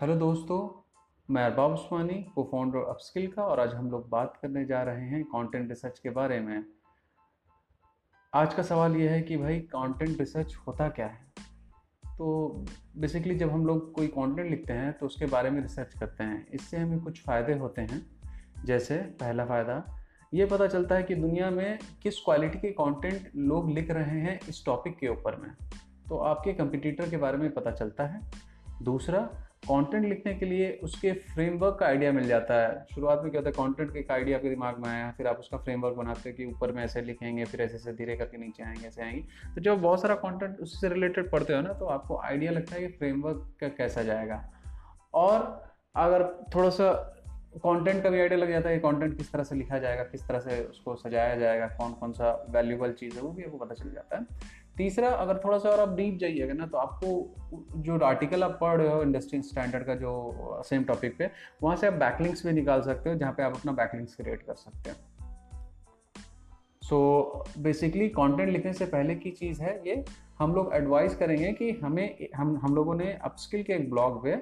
Hello दोस्तों, मैं अरबाब उस्मानी को फाउंडर अपस्किल का, और आज हम लोग बात करने जा रहे हैं कंटेंट रिसर्च के बारे में। आज का सवाल यह है कि भाई कंटेंट रिसर्च होता क्या है? तो बेसिकली जब हम लोग कोई कंटेंट लिखते हैं तो उसके बारे में रिसर्च करते हैं। इससे हमें कुछ फ़ायदे होते हैं। जैसे, पहला फ़ायदा, ये पता चलता है कि दुनिया में किस क्वालिटी के कंटेंट लोग लिख रहे हैं इस टॉपिक के ऊपर में। तो आपके कंपटीटर के बारे में पता चलता है। दूसरा कंटेंट लिखने के लिए उसके फ्रेमवर्क का आइडिया मिल जाता है। शुरुआत में क्या होता है कंटेंट का एक आइडिया आपके दिमाग में आया, फिर आप उसका फ्रेमवर्क बनाते हैं कि ऊपर में ऐसे लिखेंगे, फिर ऐसे ऐसे, धीरे करके नीचे आएँगे, ऐसे आएँगे। तो जब बहुत सारा कंटेंट उससे रिलेटेड पढ़ते हो ना तो आपको आइडिया लगता है कि फ्रेमवर्क का कैसा जाएगा। और अगर थोड़ा सा कंटेंट का भी आइडिया लग जाता है कि कंटेंट किस तरह से लिखा जाएगा, किस तरह से उसको सजाया जाएगा कौन कौन सा वैल्यूबल चीज़ है, वो भी आपको पता चल जाता है। तीसरा, अगर थोड़ा सा और आप डीप जाइएगा ना तो आपको जो आर्टिकल आप पढ़ रहे हो इंडस्ट्री स्टैंडर्ड का जो सेम टॉपिक पे, वहाँ से आप बैकलिंक्स भी निकाल सकते हो, जहाँ पे आप अपना बैकलिंक्स क्रिएट कर सकते हो। सो बेसिकली कंटेंट लिखने से पहले की चीज़ है ये, हम लोग एडवाइस करेंगे कि हमें, हम हम लोगों ने अपस्किल के एक ब्लॉग पे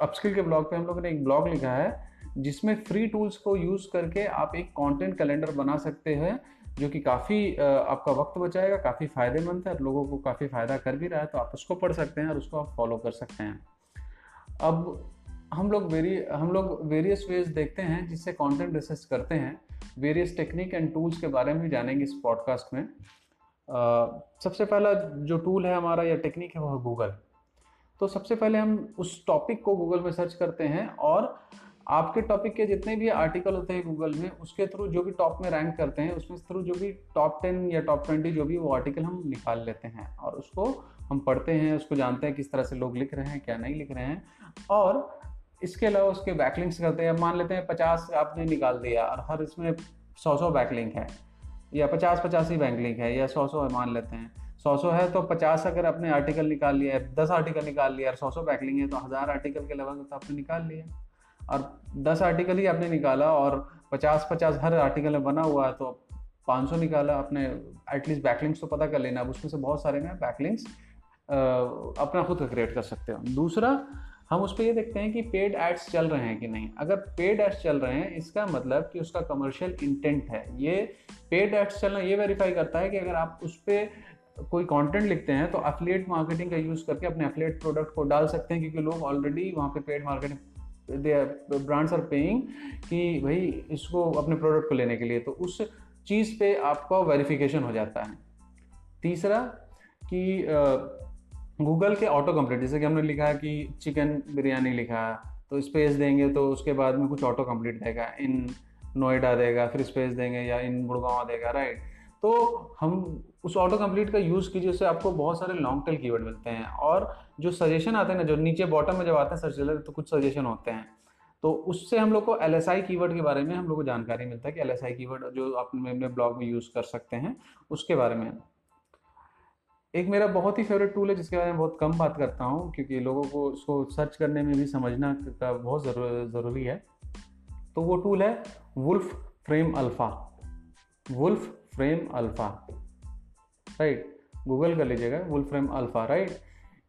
अपस्किल के ब्लॉग पे हम लोगों ने एक ब्लॉग लिखा है जिसमें फ्री टूल्स को यूज़ करके आप एक कंटेंट कैलेंडर बना सकते हैं जो कि काफ़ी आपका वक्त बचाएगा काफ़ी फ़ायदेमंद है और लोगों को काफ़ी फ़ायदा कर भी रहा है तो आप उसको पढ़ सकते हैं और उसको आप फॉलो कर सकते हैं। अब हम लोग वेरी हम लोग वेरियस वेज देखते हैं जिससे कंटेंट रिसर्च करते हैं। वेरियस टेक्निक एंड टूल्स के बारे में जानेंगे इस पॉडकास्ट में। आ, सबसे पहला जो टूल है हमारा या टेक्निक है वो है गूगल तो सबसे पहले हम उस टॉपिक को गूगल में सर्च करते हैं और आपके टॉपिक के जितने भी आर्टिकल होते हैं गूगल में, उसके थ्रू जो भी टॉप में रैंक करते हैं, उसमें थ्रू जो भी टॉप टेन या टॉप ट्वेंटी जो भी वो आर्टिकल हम निकाल लेते हैं और उसको हम पढ़ते हैं, उसको जानते हैं किस तरह से लोग लिख रहे हैं, क्या नहीं लिख रहे हैं और इसके अलावा उसके बैकलिंक्स करते हैं। मान लेते हैं पचास आपने निकाल दिया और हर इसमें सौ सौ बैकलिंक है या पचास पचास ही बैकलिंक है या सौ सौ मान लेते हैं। सौ सौ है तो पचास अगर आपने आर्टिकल निकाल लिया दस आर्टिकल निकाल लिया और सौ सौ बैकलिंग है तो हज़ार आर्टिकल के लेवल तो आपने निकाल लिया। और दस आर्टिकल ही आपने निकाला और पचास पचास हर आर्टिकल में बना हुआ है तो पाँच सौ निकाला आपने एटलीस्ट बैकलिंग्स तो पता कर लेना। अब उसमें से बहुत सारे में बैकलिंग्स अपना खुद का क्रिएट कर सकते हो। दूसरा, हम उस पर ये देखते हैं कि पेड एड्स चल रहे हैं कि नहीं। अगर पेड एड्स चल रहे हैं, इसका मतलब कि उसका कमर्शियल इंटेंट है। ये पेड एड्स चलना, ये वेरीफाई करता है कि अगर आप उस पर कोई कंटेंट लिखते हैं तो अफिलिएट मार्केटिंग का यूज़ करके अपने अफिलिएट प्रोडक्ट को डाल सकते हैं, क्योंकि लोग ऑलरेडी वहाँ पे paid marketing brands are paying कि भाई इसको अपने प्रोडक्ट को लेने के लिए। तो उस चीज़ पे आपका वेरिफिकेशन हो जाता है। तीसरा कि गूगल के ऑटो कंप्लीट जैसे कि हमने लिखा कि चिकन बिरयानी लिखा तो स्पेस देंगे तो उसके बाद में कुछ ऑटो कंप्लीट देगा। इन नोएडा देगा, फिर स्पेस देंगे या इन गुड़गांव देगा राइट तो हम उस ऑटो कंप्लीट का यूज़ कीजिए, उससे आपको बहुत सारे लॉन्ग टेल कीवर्ड मिलते हैं। और जो सजेशन आते हैं ना, जो नीचे बॉटम में जब आते हैं सर्च रिज़ल्ट तो कुछ सजेशन होते हैं। तो उससे हम लोग को एल एस आई कीवर्ड के बारे में हम लोग को जानकारी मिलता है कि एल एस आई कीवर्ड जो आप अपने ब्लॉग में यूज़ कर सकते हैं, उसके बारे में। एक मेरा बहुत ही फेवरेट टूल है, जिसके बारे में बहुत कम बात करता हूँ, क्योंकि लोगों को उसको सर्च करने में भी समझना का बहुत ज़रूरी है। तो वो टूल है Wolfram Alpha Wolfram Alpha right Google कर लीजिएगा वुल्फ फ्रेम अल्फ़ा राइट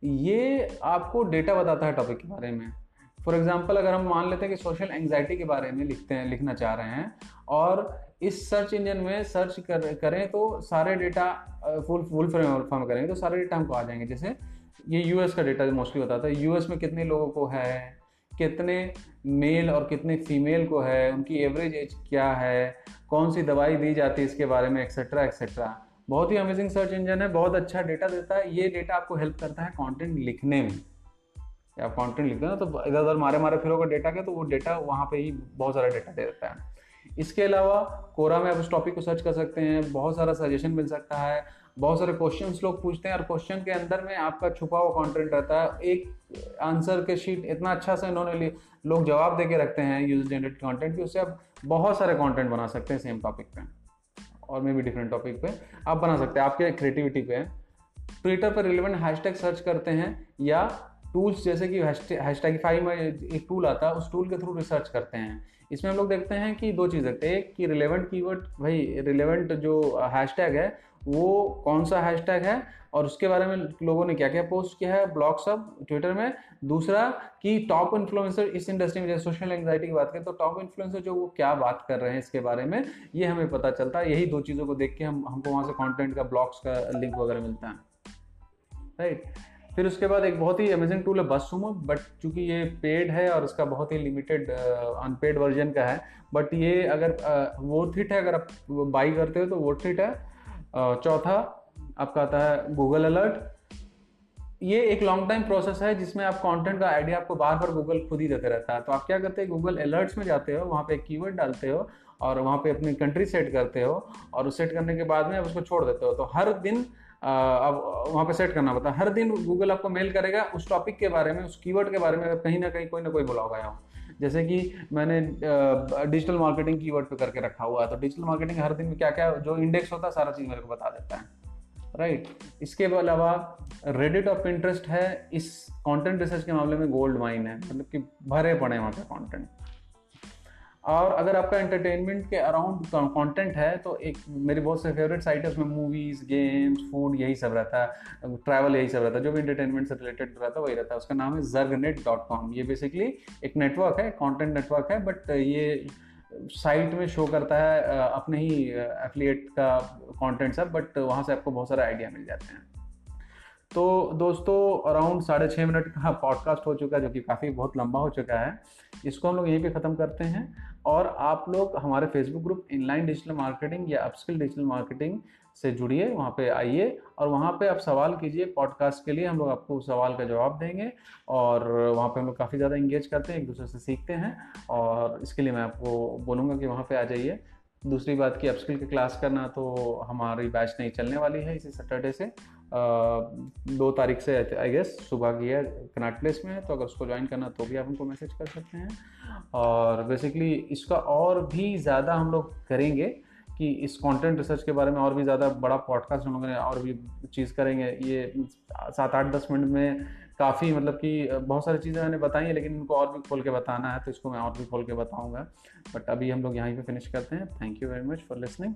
ये आपको डेटा बताता है टॉपिक के बारे में। फॉर एग्ज़ाम्पल अगर हम मान लेते हैं कि सोशल एंगजाइटी के बारे में लिखते हैं, लिखना चाह रहे हैं, और इस सर्च इंजन में सर्च कर, करें तो सारे data full full frame alpha में करेंगे तो सारे डेटा हमको आ जाएँगे। जैसे ये यूएस का डेटा मोस्टली बताता है। यूएस में कितने लोगों को है, कितने मेल और कितने फीमेल को है, उनकी एवरेज एज क्या है, कौन सी दवाई दी जाती है इसके बारे में एक्सेट्रा एक्सेट्रा बहुत ही अमेजिंग सर्च इंजन है, बहुत अच्छा डेटा देता है। ये डेटा आपको हेल्प करता है कंटेंट लिखने में। आप कंटेंट लिखते हैं ना तो इधर उधर मारे मारे फिरोगे डेटा के तो वो डेटा वहाँ पे ही बहुत सारा डेटा दे देता है। इसके अलावा कोरा में आप उस टॉपिक को सर्च कर सकते हैं। बहुत सारा सजेशन मिल सकता है। बहुत सारे क्वेश्चन लोग पूछते हैं, और क्वेश्चन के अंदर में आपका छुपा हुआ कंटेंट रहता है। एक आंसर के शीट इतना अच्छा से इन्होंने लिए लोग जवाब दे के रखते हैं यूज़ जनरेट कंटेंट की, उससे आप बहुत सारे कंटेंट बना सकते हैं सेम टॉपिक पे। और मे भी डिफरेंट टॉपिक पे आप बना सकते हैं। आपके क्रिएटिविटी पे। ट्विटर पर रिलेवेंट हैशटैग सर्च करते हैं या टूल्स जैसे कि हैशटैगिफाई में एक टूल आता है, उस टूल के थ्रू रिसर्च करते हैं। इसमें हम लोग देखते हैं कि दो चीज़ देखते हैं एक कि रिलेवेंट कीवर्ड भाई रिलेवेंट जो हैशटैग है, वो कौन सा हैशटैग है और उसके बारे में लोगों ने क्या क्या पोस्ट किया है ब्लॉग सब ट्विटर में। दूसरा कि टॉप इन्फ्लुएंसर इस इंडस्ट्री में जैसे सोशल एंगजाइटी की बात करें तो टॉप इन्फ्लुएंसर जो वो क्या बात कर रहे हैं इसके बारे में, ये हमें पता चलता है। यही दो चीज़ों को देख के हम, हमको वहाँ से कॉन्टेंट का ब्लॉग्स का लिंक वगैरह मिलता है। राइट फिर उसके बाद एक बहुत ही अमेजिंग टूल है बस सुमो बट चूँकि ये पेड है और इसका बहुत ही लिमिटेड अनपेड वर्जन का है बट ये अगर वो थिट है, अगर आप बाई करते हो तो वो थिट है। चौथा, आपका आता है गूगल अलर्ट ये एक लॉन्ग टाइम प्रोसेस है जिसमें आप कंटेंट का आइडिया आपको बार बार गूगल खुद ही देते रहता है। तो आप क्या करते हैं गूगल अलर्ट्स में जाते हो, वहाँ पे एक कीवर्ड डालते हो और वहाँ पे अपनी कंट्री सेट करते हो और उस सेट करने के बाद में आप उसको छोड़ देते हो। तो हर दिन अब वहाँ पे सेट करना पड़ता है। हर दिन गूगल आपको मेल करेगा उस टॉपिक के बारे में, उस कीवर्ड के बारे में, कहीं ना कहीं कोई ना कोई ब्लॉग आया हो जैसे कि मैंने डिजिटल मार्केटिंग कीवर्ड पे करके रखा हुआ है। तो डिजिटल मार्केटिंग हर दिन में क्या क्या जो इंडेक्स होता है, सारा चीज़ मेरे को बता देता है। राइट इसके अलावा रेडिट ऑफ़ इंटरेस्ट है। इस कंटेंट रिसर्च के मामले में गोल्ड माइन है। मतलब कि भरे पड़े वहाँ पे कंटेंट और अगर आपका एंटरटेनमेंट के अराउंड कंटेंट है तो एक मेरी बहुत से फेवरेट साइट है, उसमें मूवीज़ गेम्स फ़ूड यही सब रहता है। ट्रैवल यही सब रहता है, जो भी एंटरटेनमेंट से रिलेटेड रहता है, वही रहता है। उसका नाम है जर्गनेट डॉट कॉम ये बेसिकली एक नेटवर्क है कॉन्टेंट नेटवर्क है बट ये साइट में शो करता है, अपने ही एफिलिएट का कंटेंट सब बट वहाँ से आपको बहुत सारे आइडिया मिल जाते हैं। तो दोस्तों अराउंड साढ़े छः मिनट का पॉडकास्ट हो चुका है, जो कि काफ़ी बहुत लंबा हो चुका है। इसको हम लोग यहीं पे ख़त्म करते हैं। और आप लोग हमारे Facebook group inline digital marketing या अपस्किल डिजिटल मार्केटिंग से जुड़िए, वहाँ पे आइए। और वहाँ पे आप सवाल कीजिए पॉडकास्ट के लिए, हम लोग आपको सवाल का जवाब देंगे। और वहाँ पे हम लोग काफ़ी ज़्यादा इंगेज करते हैं एक दूसरे से सीखते हैं। और इसके लिए मैं आपको बोलूँगा कि वहाँ पर आ जाइए। दूसरी बात कि अपस्किल की क्लास करना तो हमारी बैच नहीं चलने वाली है इसी सैटरडे से। दो तारीख से आई गेस, सुबह की है कनाट प्लेस में है तो अगर उसको ज्वाइन करना तो भी आप हमको मैसेज कर सकते हैं। और बेसिकली इसका और भी ज़्यादा हम लोग करेंगे कि इस कंटेंट रिसर्च के बारे में और भी ज़्यादा बड़ा पॉडकास्ट हम लोगों और भी चीज़ करेंगे। ये सात आठ दस मिनट में काफ़ी मतलब कि बहुत सारी चीज़ें मैंने बताई हैं, लेकिन इनको और भी खोल के बताना है तो इसको मैं और भी खोल के बताऊँगा। बट अभी हम लोग यहीं पे फिनिश करते हैं। Thank you very much for listening